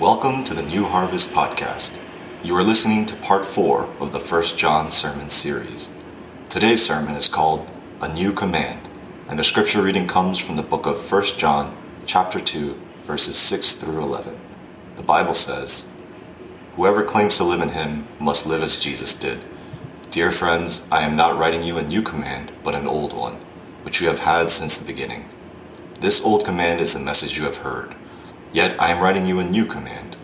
Welcome to the New Harvest Podcast. You are listening to part four of the First John sermon series. Today's sermon is called A New Command, and the scripture reading comes from the book of First John, chapter 2, verses 6 through 11. The Bible says, Whoever claims to live in him must live as Jesus did. Dear friends, I am not writing you a new command, but an old one, which you have had since the beginning. This old command is the message you have heard. Yet I am writing you a new command.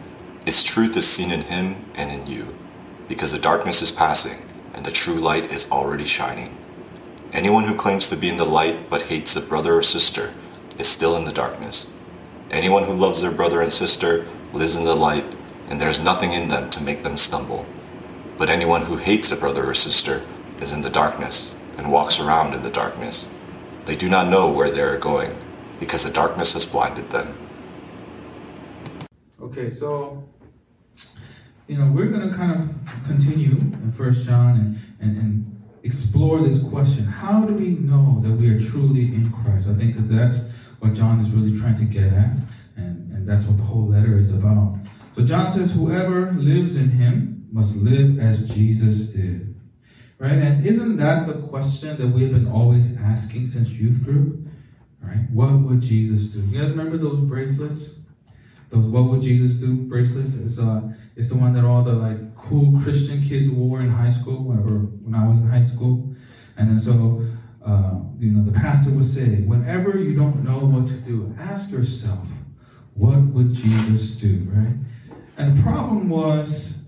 Its truth is seen in him and in you, because the darkness is passing and the true light is already shining. Anyone who claims to be in the light but hates a brother or sister is still in the darkness. Anyone who loves their brother and sister lives in the light, and there is nothing in them to make them stumble. But anyone who hates a brother or sister is in the darkness and walks around in the darkness. They do not know where they are going, because the darkness has blinded them. Okay, so you know we're going to kind of continue in First John and, and and explore this question: How do we know that we are truly in Christ? I think that that's what John is really trying to get at, and and that's what the whole letter is about. So John says, "Whoever lives in Him must live as Jesus did." Right? And isn't that the question that we've been always asking since youth group? Right? What would Jesus do? You guys remember those bracelets? Those "What Would Jesus Do" bracelets. It's uh, it's the one that all the like cool Christian kids wore in high school, or when I was in high school. And then so, uh, you know, the pastor would say, whenever you don't know what to do, ask yourself, what would Jesus do, right? And the problem was,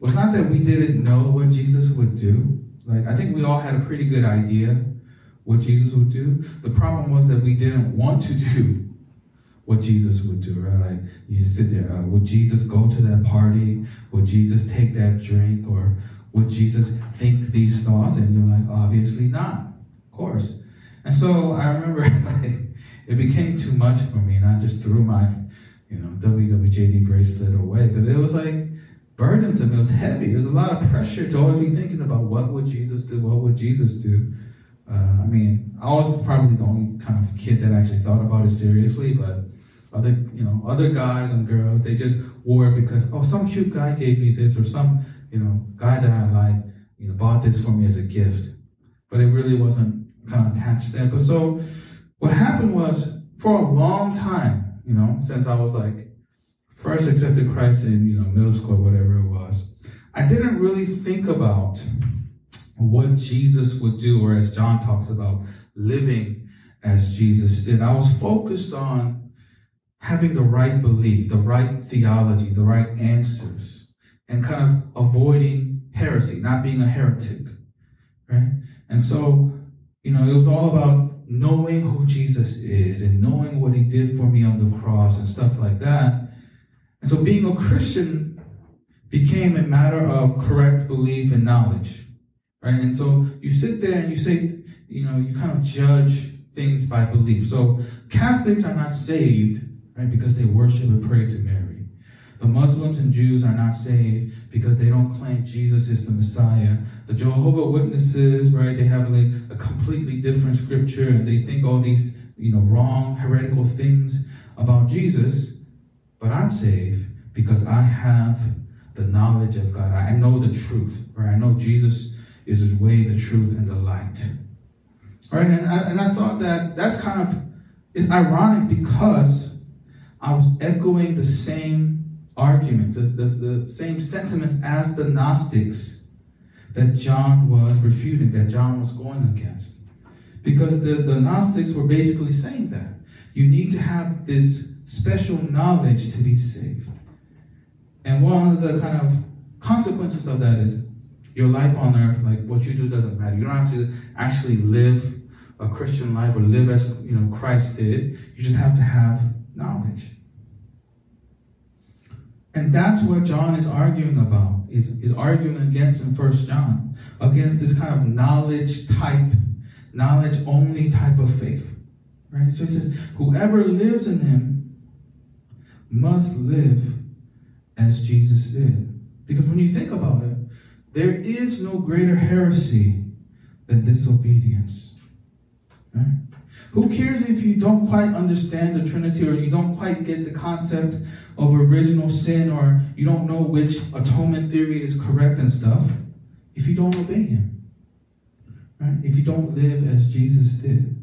was not that we didn't know what Jesus would do. Like I think we all had a pretty good idea what Jesus would do. The problem was that we didn't want to do what Jesus would do, right? Like you sit there, uh, would Jesus go to that party? Would Jesus take that drink? Or would Jesus think these thoughts? And you're like, obviously not, of course. And so I remember like, it became too much for me, and I just threw my, you know, WWJD bracelet away because it was like burdensome. It was heavy. It was a lot of pressure to always be thinking about what would Jesus do? What would Jesus do? Uh, I mean, I was probably the only kind of kid that actually thought about it seriously, but other, you know, other guys and girls, they just wore it because, oh, some cute guy gave me this, or some, you know, guy that I like, you know, bought this for me as a gift. But it really wasn't kind of attached there. But so what happened was for a long time, you know, since I was like first accepted Christ in, you know, middle school, whatever it was, I didn't really think about what Jesus would do, or as John talks about, living as Jesus did. I was focused on having the right belief, the right theology, the right answers, and kind of avoiding heresy, not being a heretic, right? And so, you know, it was all about knowing who Jesus is and knowing what he did for me on the cross and stuff like that. And so being a Christian became a matter of correct belief and knowledge, right? And so you sit there and you say, you know, you kind of judge things by belief. So Catholics are not saved right? Because they worship and pray to Mary. The Muslims and Jews are not saved because they don't claim Jesus is the Messiah. The Jehovah Witnesses, right? They have like a completely different scripture and they think all these, you know, wrong, heretical things about Jesus. But I'm saved because I have the knowledge of God. I know the truth, right? I know Jesus is the way, the truth, and the light. Right? And I, and I thought that that's kind of, it's ironic because I was echoing the same arguments, the, the, the same sentiments as the Gnostics that John was refuting, that John was going against. Because the, the Gnostics were basically saying that. You need to have this special knowledge to be saved. And one of the kind of consequences of that is your life on earth, like what you do doesn't matter. You don't have to actually live a Christian life or live as you know Christ did. You just have to have knowledge. And that's what John is arguing about. Is is arguing against in First John, against this kind of knowledge type, knowledge only type of faith. Right? So he says, whoever lives in him must live as Jesus did. Because when you think about it, there is no greater heresy than disobedience. Right? Who cares if you don't quite understand the Trinity or you don't quite get the concept of original sin or you don't know which atonement theory is correct and stuff if you don't obey Him? Right? If you don't live as Jesus did.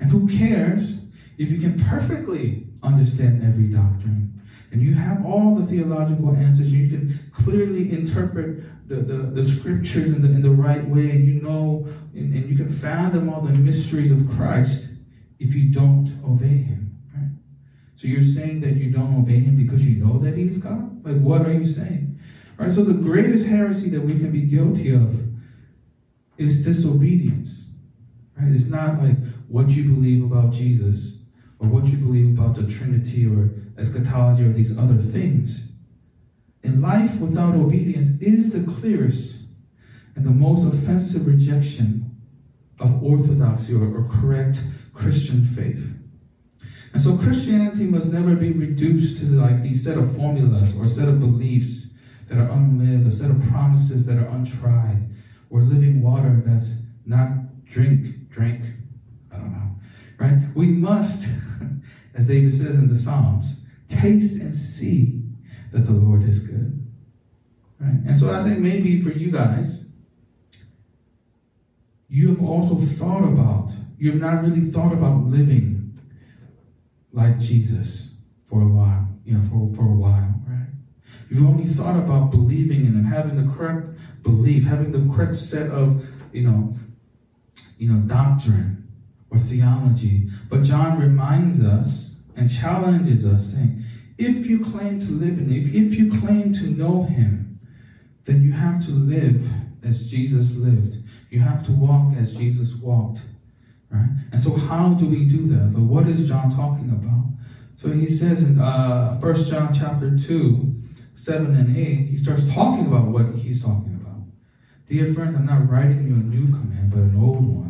And who cares if you can perfectly understand every doctrine and you have all the theological answers, you can clearly interpret the, the, the scriptures in the, in the right way, and you know, and, and you can fathom all the mysteries of Christ if you don't obey Him. Right? So you're saying that you don't obey Him because you know that He's God? Like, what are you saying? Right? So the greatest heresy that we can be guilty of is disobedience. Right? It's not like what you believe about Jesus or what you believe about the Trinity or eschatology or these other things. And life without obedience is the clearest and the most offensive rejection of orthodoxy or, or correct Christian faith. And so Christianity must never be reduced to like these set of formulas or set of beliefs that are unlived, a set of promises that are untried, or living water that's not drink, drink. I don't know. Right? We must, as David says in the Psalms, taste and see that the Lord is good. Right? And so I think maybe for you guys, you have also thought about, you have not really thought about living like Jesus for a while, you know, for, for a while, right? You've only thought about believing in Him, having the correct belief, having the correct set of, you know, you know, doctrine or theology. But John reminds us and challenges us, saying, if you claim to live in if, if you claim to know him, then you have to live as Jesus lived. You have to walk as Jesus walked. Right? And so how do we do that? What is John talking about? So he says in uh, 1 John chapter 2, 7 and 8, he starts talking about what he's talking about. Dear friends, I'm not writing you a new command, but an old one,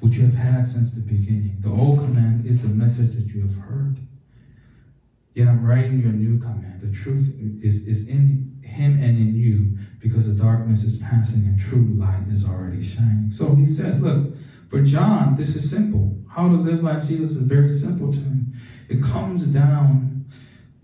which you have had since the beginning. The old command is the message that you have heard. Yet I'm writing you a new command. The truth is, is in him and in you, because the darkness is passing and true light is already shining. So he says, look, for John, this is simple. How to live like Jesus is very simple to him. It comes down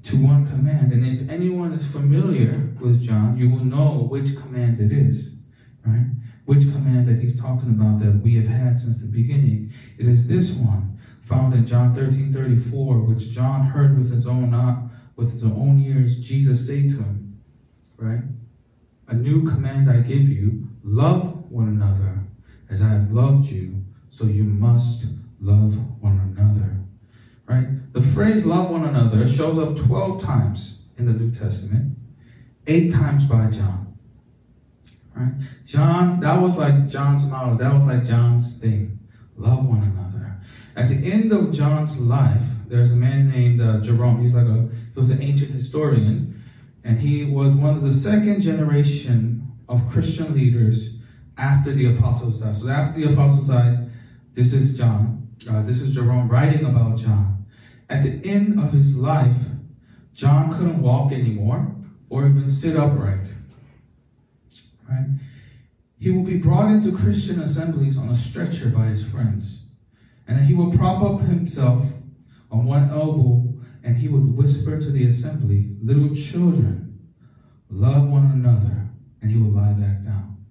to one command. And if anyone is familiar with John, you will know which command it is, right? Which command that he's talking about that we have had since the beginning. It is this one found in John 13 34, which John heard with his own with his own ears, Jesus say to him, right? A new command I give you, love one another as I have loved you, so you must love one another. Right? The phrase love one another shows up 12 times in the New Testament, eight times by John. Right? John, that was like John's model, that was like John's thing. Love one another. At the end of John's life, there's a man named uh, Jerome. He's like a he was an ancient historian, and he was one of the second generation of Christian leaders after the apostles died. So after the apostles died, this is John. Uh, this is Jerome writing about John. At the end of his life, John couldn't walk anymore or even sit upright. Right? He will be brought into Christian assemblies on a stretcher by his friends. And he will prop up himself on one elbow and he would whisper to the assembly, Little children, love one another. And he would lie back down.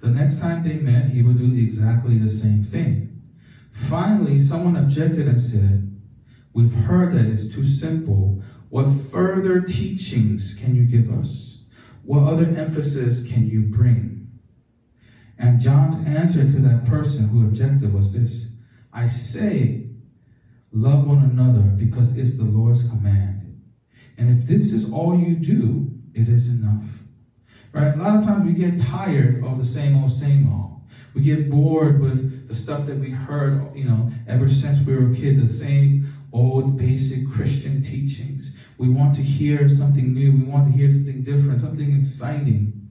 The next time they met, he would do exactly the same thing. Finally, someone objected and said, We've heard that it's too simple. What further teachings can you give us? What other emphasis can you bring? And John's answer to that person who objected was this I say, love one another because it's the Lord's command. And if this is all you do, it is enough. Right? A lot of times we get tired of the same old, same old. We get bored with the stuff that we heard, you know, ever since we were a kid, the same old basic Christian teachings. We want to hear something new. We want to hear something different, something exciting.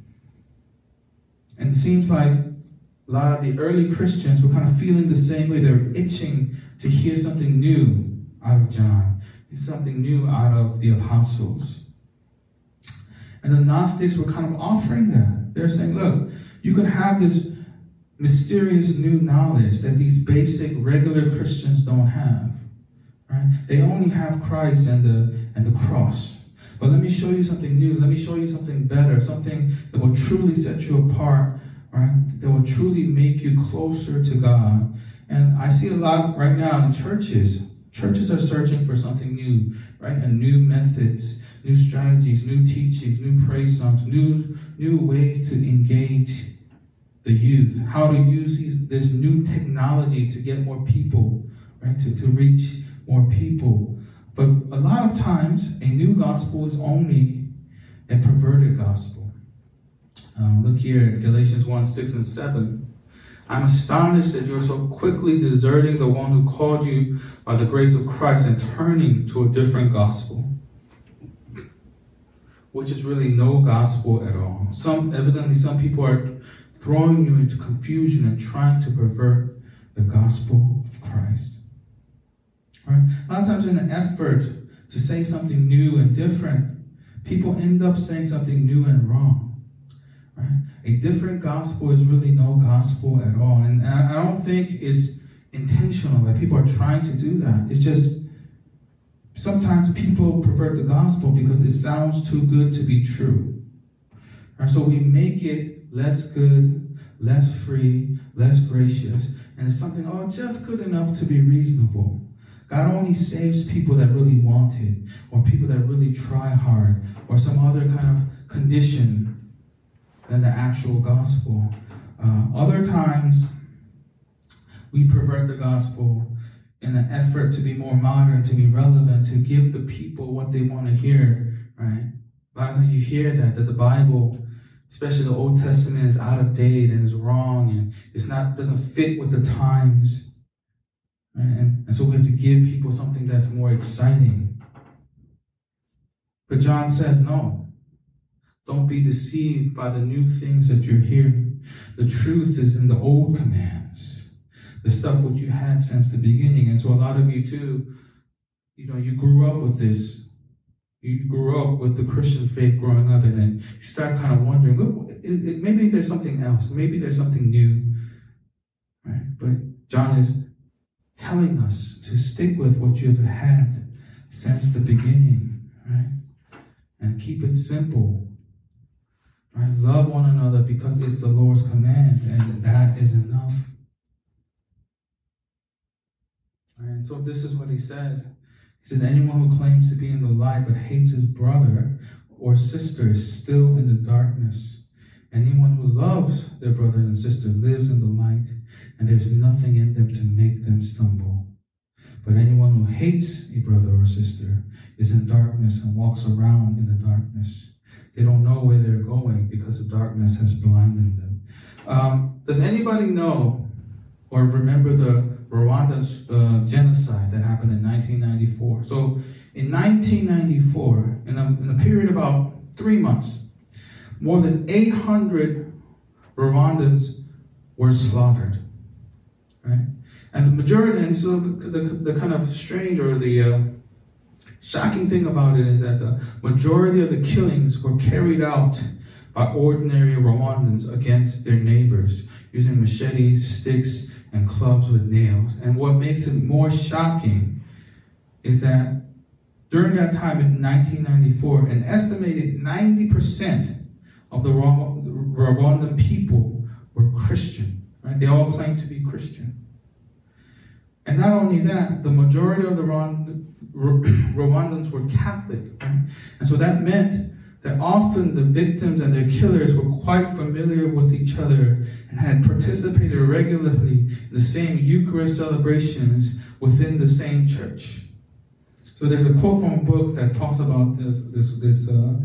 And it seems like a lot of the early Christians were kind of feeling the same way. They were itching to hear something new out of John, something new out of the apostles. And the Gnostics were kind of offering that. They're saying, look, you can have this mysterious new knowledge that these basic regular Christians don't have. Right? They only have Christ and the and the cross. But let me show you something new. Let me show you something better, something that will truly set you apart, right? That will truly make you closer to God. And I see a lot right now in churches. Churches are searching for something new, right? And new methods, new strategies, new teachings, new praise songs, new new ways to engage the youth, how to use these, this new technology to get more people, right? To, to reach more people. But a lot of times, a new gospel is only a perverted gospel. Uh, look here at Galatians 1 6 and 7. I'm astonished that you're so quickly deserting the one who called you by the grace of Christ and turning to a different gospel, which is really no gospel at all. Some evidently some people are throwing you into confusion and trying to pervert the gospel of Christ. Right? A lot of times, in an effort to say something new and different, people end up saying something new and wrong. Right? A different gospel is really no gospel at all. And I don't think it's intentional that people are trying to do that. It's just sometimes people pervert the gospel because it sounds too good to be true. Right? So we make it less good, less free, less gracious, and it's something, oh, just good enough to be reasonable. God only saves people that really want it, or people that really try hard, or some other kind of condition than the actual gospel. Uh, other times, we pervert the gospel in an effort to be more modern, to be relevant, to give the people what they want to hear, right? A lot of times you hear that, that the Bible, especially the Old Testament, is out of date and is wrong and it's not doesn't fit with the times. And, and so we have to give people something that's more exciting. But John says, no. Don't be deceived by the new things that you're hearing. The truth is in the old commands, the stuff which you had since the beginning. And so a lot of you too, you know, you grew up with this. You grew up with the Christian faith growing up, and then you start kind of wondering, look, maybe there's something else. Maybe there's something new. Right? But John is telling us to stick with what you've had since the beginning, right? And keep it simple. Right? Love one another because it's the Lord's command, and that is enough. And so this is what he says. He says, Anyone who claims to be in the light but hates his brother or sister is still in the darkness. Anyone who loves their brother and sister lives in the light and there's nothing in them to make them stumble. But anyone who hates a brother or sister is in darkness and walks around in the darkness. They don't know where they're going because the darkness has blinded them. Um, does anybody know or remember the Rwanda uh, genocide that happened in 1994? So, in 1994, in a, in a period of about three months, more than 800 Rwandans were slaughtered right? And the majority, and so the, the, the kind of strange or the uh, shocking thing about it is that the majority of the killings were carried out by ordinary Rwandans against their neighbors using machetes, sticks, and clubs with nails. And what makes it more shocking is that during that time in 1994, an estimated 90% of the Rwandan people were Christian. Right? They all claim to be Christian. And not only that, the majority of the Rwandans were Catholic. Right? And so that meant that often the victims and their killers were quite familiar with each other and had participated regularly in the same Eucharist celebrations within the same church. So there's a quote from a book that talks about this, this, this uh,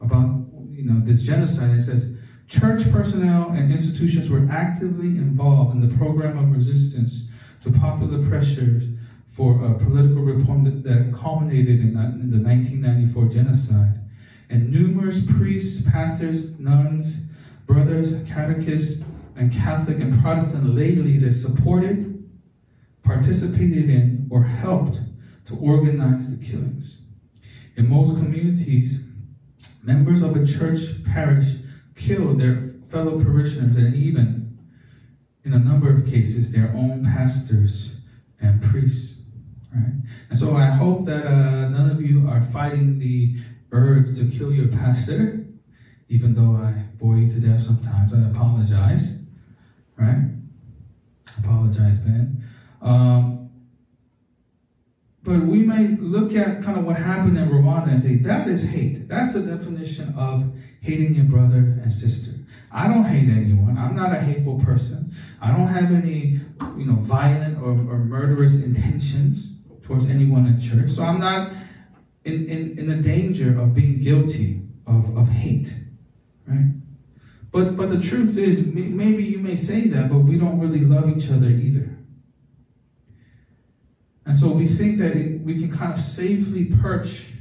about you know this genocide. It says, Church personnel and institutions were actively involved in the program of resistance to popular pressures for a political reform that, that culminated in, in, the 1994 genocide. And numerous priests, pastors, nuns, brothers, catechists, and Catholic and Protestant lay leaders supported, participated in, or helped to organize the killings. In most communities, members of a church parish killed their fellow parishioners and even in a number of cases, their own pastors and priests. Right? And so I hope that uh, none of you are fighting the urge to kill your pastor, even though I bore you to death sometimes. I apologize. Right? Apologize, Ben. Um, but we may look at kind of what happened in Rwanda and say, that is hate. That's the definition of hating your brother and sister. I don't hate anyone. I'm not a hateful person. I don't have any, you know, violent or, or murderous intentions towards anyone in church. So I'm not in, in, in the danger of being guilty of, of hate. Right? But but the truth is, maybe you may say that, but we don't really love each other either. And so we think that it, we can kind of safely perch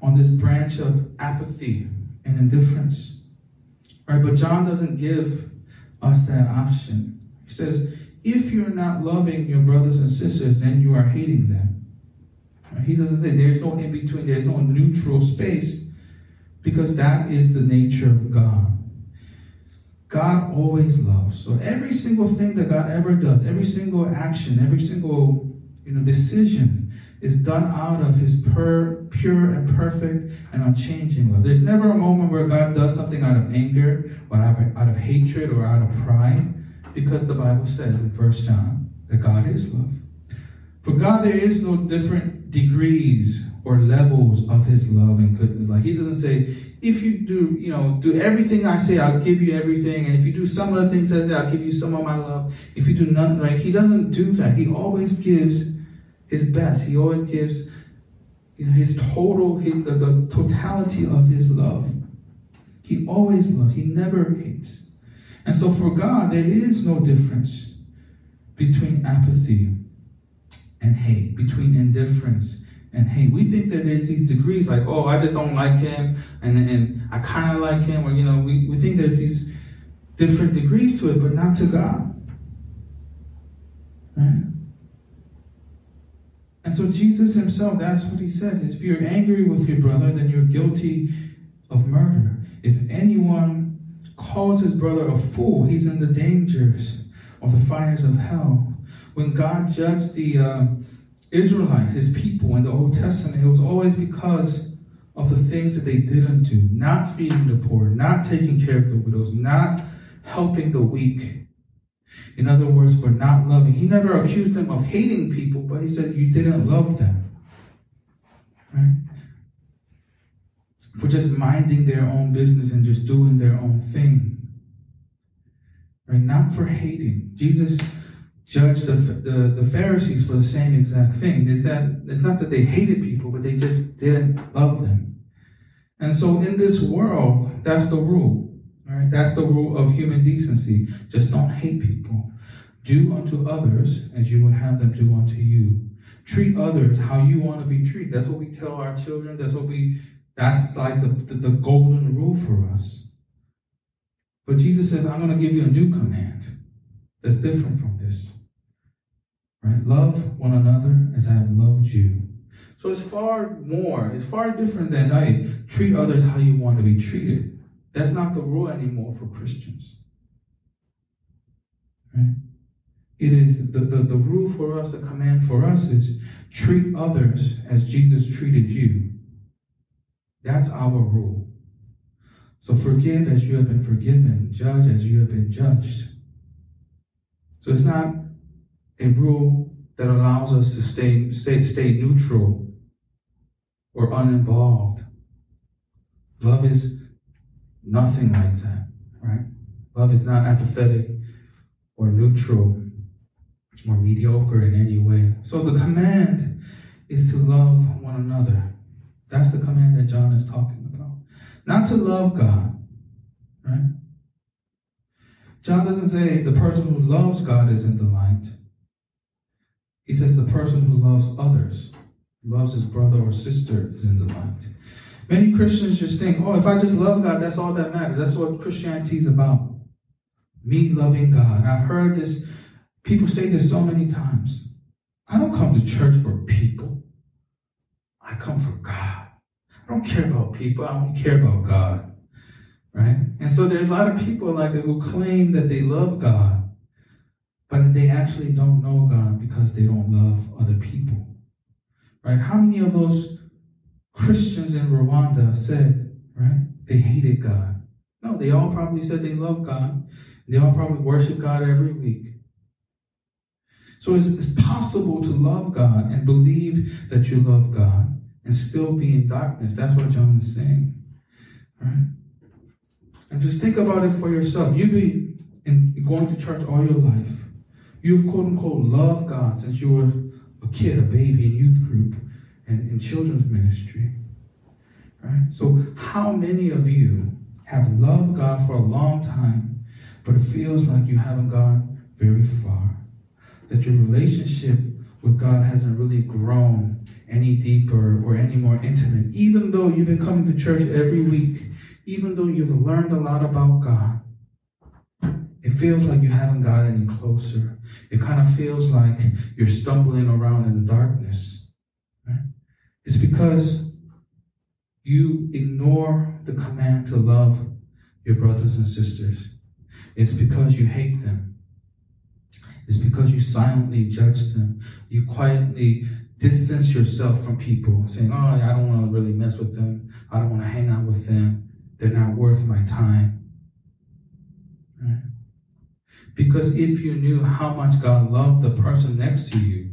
on this branch of apathy and indifference. Right? But John doesn't give us that option. He says, if you're not loving your brothers and sisters, then you are hating them. Right? He doesn't say there's no in between, there's no neutral space, because that is the nature of God. God always loves. So every single thing that God ever does, every single action, every single you know decision is done out of his pur- pure and perfect and unchanging love. There's never a moment where God does something out of anger or out of, out of hatred or out of pride, because the Bible says in 1 John that God is love. For God, there is no different degrees or levels of his love and goodness. Like he doesn't say, if you do, you know, do everything I say, I'll give you everything. And if you do some of the things I say, I'll give you some of my love. If you do none, right? He doesn't do that. He always gives his best. He always gives you know, his total, his, the, the totality of his love. He always loves. He never hates. And so for God, there is no difference between apathy and hate, between indifference and hate. We think that there's these degrees like, oh, I just don't like him, and, and I kind of like him, or, you know, we, we think there's these different degrees to it, but not to God. Right? And so Jesus himself, that's what he says. If you're angry with your brother, then you're guilty of murder. If anyone calls his brother a fool, he's in the dangers of the fires of hell. When God judged the uh, Israelites, his people in the Old Testament, it was always because of the things that they didn't do. Not feeding the poor, not taking care of the widows, not helping the weak, in other words, for not loving. He never accused them of hating people, but he said, You didn't love them. Right? For just minding their own business and just doing their own thing. Right? Not for hating. Jesus judged the, the, the Pharisees for the same exact thing. Is that it's not that they hated people, but they just didn't love them. And so in this world, that's the rule. Right? That's the rule of human decency. Just don't hate people. Do unto others as you would have them do unto you. Treat others how you want to be treated. That's what we tell our children. That's what we that's like the, the, the golden rule for us. But Jesus says, I'm going to give you a new command that's different from this. Right? Love one another as I have loved you. So it's far more, it's far different than I treat others how you want to be treated. That's not the rule anymore for Christians. Right? It is the, the, the rule for us, the command for us is treat others as Jesus treated you. That's our rule. So forgive as you have been forgiven, judge as you have been judged. So it's not a rule that allows us to stay, stay, stay neutral or uninvolved. Love is Nothing like that, right? Love is not apathetic or neutral or mediocre in any way. So the command is to love one another. That's the command that John is talking about. Not to love God, right? John doesn't say the person who loves God is in the light. He says the person who loves others, loves his brother or sister, is in the light. Many Christians just think, oh, if I just love God, that's all that matters. That's what Christianity is about. Me loving God. I've heard this, people say this so many times. I don't come to church for people, I come for God. I don't care about people, I only care about God. Right? And so there's a lot of people like that who claim that they love God, but they actually don't know God because they don't love other people. Right? How many of those Christians in Rwanda said, right, they hated God? No, they all probably said they love God. They all probably worship God every week. So it's possible to love God and believe that you love God and still be in darkness. That's what John is saying. Right? And just think about it for yourself. You've been in, going to church all your life. You've quote unquote loved God since you were a kid, a baby in youth group children's ministry. Right? So how many of you have loved God for a long time, but it feels like you haven't gone very far? That your relationship with God hasn't really grown any deeper or any more intimate, even though you've been coming to church every week, even though you've learned a lot about God. It feels like you haven't got any closer. It kind of feels like you're stumbling around in the darkness. It's because you ignore the command to love your brothers and sisters. It's because you hate them. It's because you silently judge them. You quietly distance yourself from people, saying, Oh, I don't want to really mess with them. I don't want to hang out with them. They're not worth my time. Right? Because if you knew how much God loved the person next to you,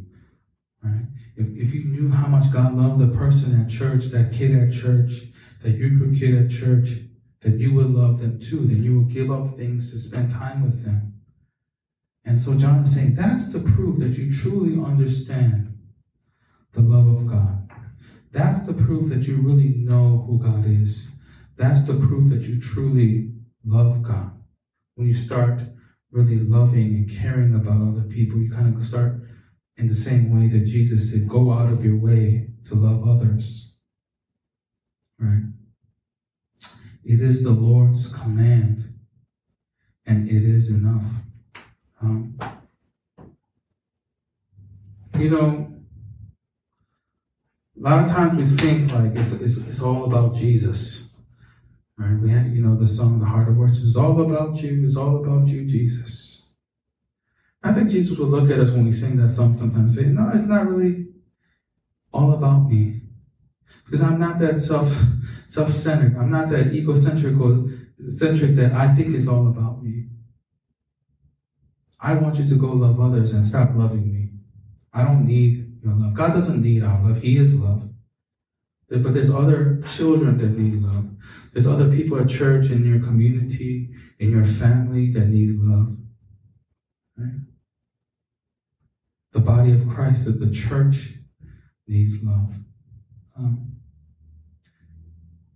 right? If, if you knew how much God loved the person at church, that kid at church, that youth group kid at church, that you would love them too, then you would give up things to spend time with them. And so John is saying that's the proof that you truly understand the love of God. That's the proof that you really know who God is. That's the proof that you truly love God. When you start really loving and caring about other people, you kind of start in the same way that Jesus said, go out of your way to love others. Right? It is the Lord's command, and it is enough. Um, you know, a lot of times we think like it's, it's, it's all about Jesus. Right? We have, you know, the song, The Heart of Worship is all about you, it's all about you, Jesus. I think Jesus would look at us when we sing that song sometimes and say, No, it's not really all about me. Because I'm not that self self-centered. I'm not that egocentric centric that I think it's all about me. I want you to go love others and stop loving me. I don't need your love. God doesn't need our love. He is love. But there's other children that need love. There's other people at church, in your community, in your family that need love. Right? Body of Christ, that the church needs love. Um,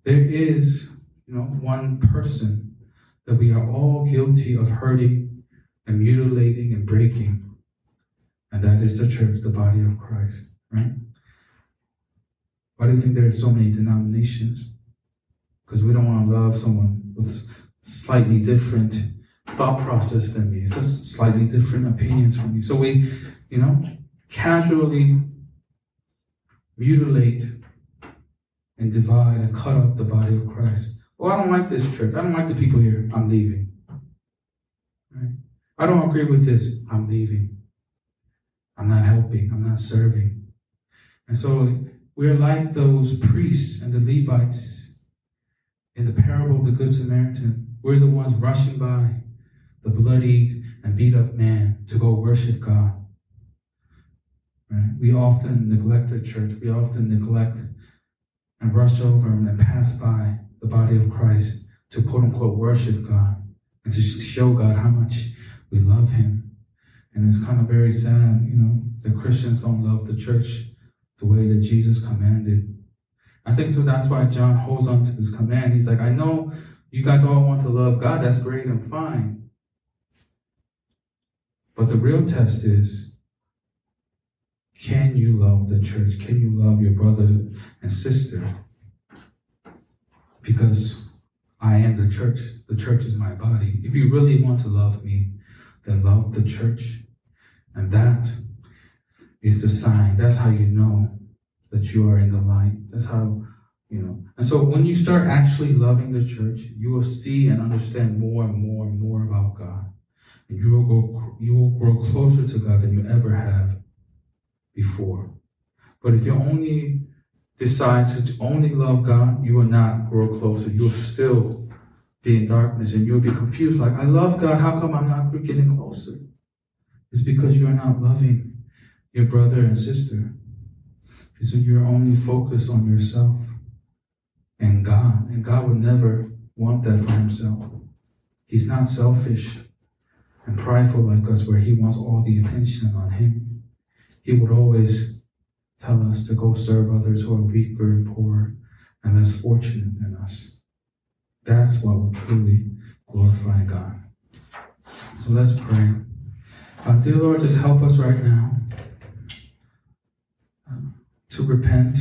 there is, you know, one person that we are all guilty of hurting and mutilating and breaking, and that is the church, the body of Christ, right? Why do you think there are so many denominations? Because we don't want to love someone with slightly different thought process than me, It's just slightly different opinions from me. So we, you know, casually mutilate and divide and cut up the body of Christ. Oh, I don't like this church. I don't like the people here. I'm leaving. Right? I don't agree with this. I'm leaving. I'm not helping. I'm not serving. And so we're like those priests and the Levites in the parable of the Good Samaritan. We're the ones rushing by the bloodied and beat up man to go worship God. Right? We often neglect the church. We often neglect and rush over and pass by the body of Christ to quote unquote worship God and to show God how much we love Him. And it's kind of very sad, you know, that Christians don't love the church the way that Jesus commanded. I think so that's why John holds on to this command. He's like, I know you guys all want to love God, that's great and fine. But the real test is can you love the church? Can you love your brother and sister? Because I am the church. The church is my body. If you really want to love me, then love the church. And that is the sign. That's how you know that you are in the light. That's how, you know. And so when you start actually loving the church, you will see and understand more and more and more about God. and you will go you will grow closer to God than you ever have before. But if you only decide to only love God, you will not grow closer. You will still be in darkness and you'll be confused like, I love God, how come I'm not getting closer? It's because you're not loving your brother and sister. Because you're only focused on yourself and God. And God would never want that for himself. He's not selfish and prideful like us, where he wants all the attention on him. He would always tell us to go serve others who are weaker and poorer and less fortunate than us. That's what will truly glorify God. So let's pray. Uh, dear Lord, just help us right now uh, to repent,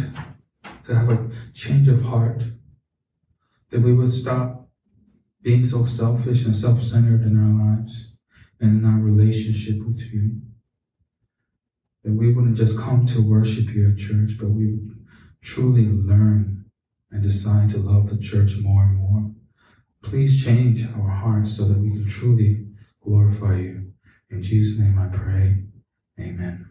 to have a change of heart, that we would stop being so selfish and self centered in our lives and in our relationship with you. That we wouldn't just come to worship you at church, but we would truly learn and decide to love the church more and more. Please change our hearts so that we can truly glorify you. In Jesus' name I pray. Amen.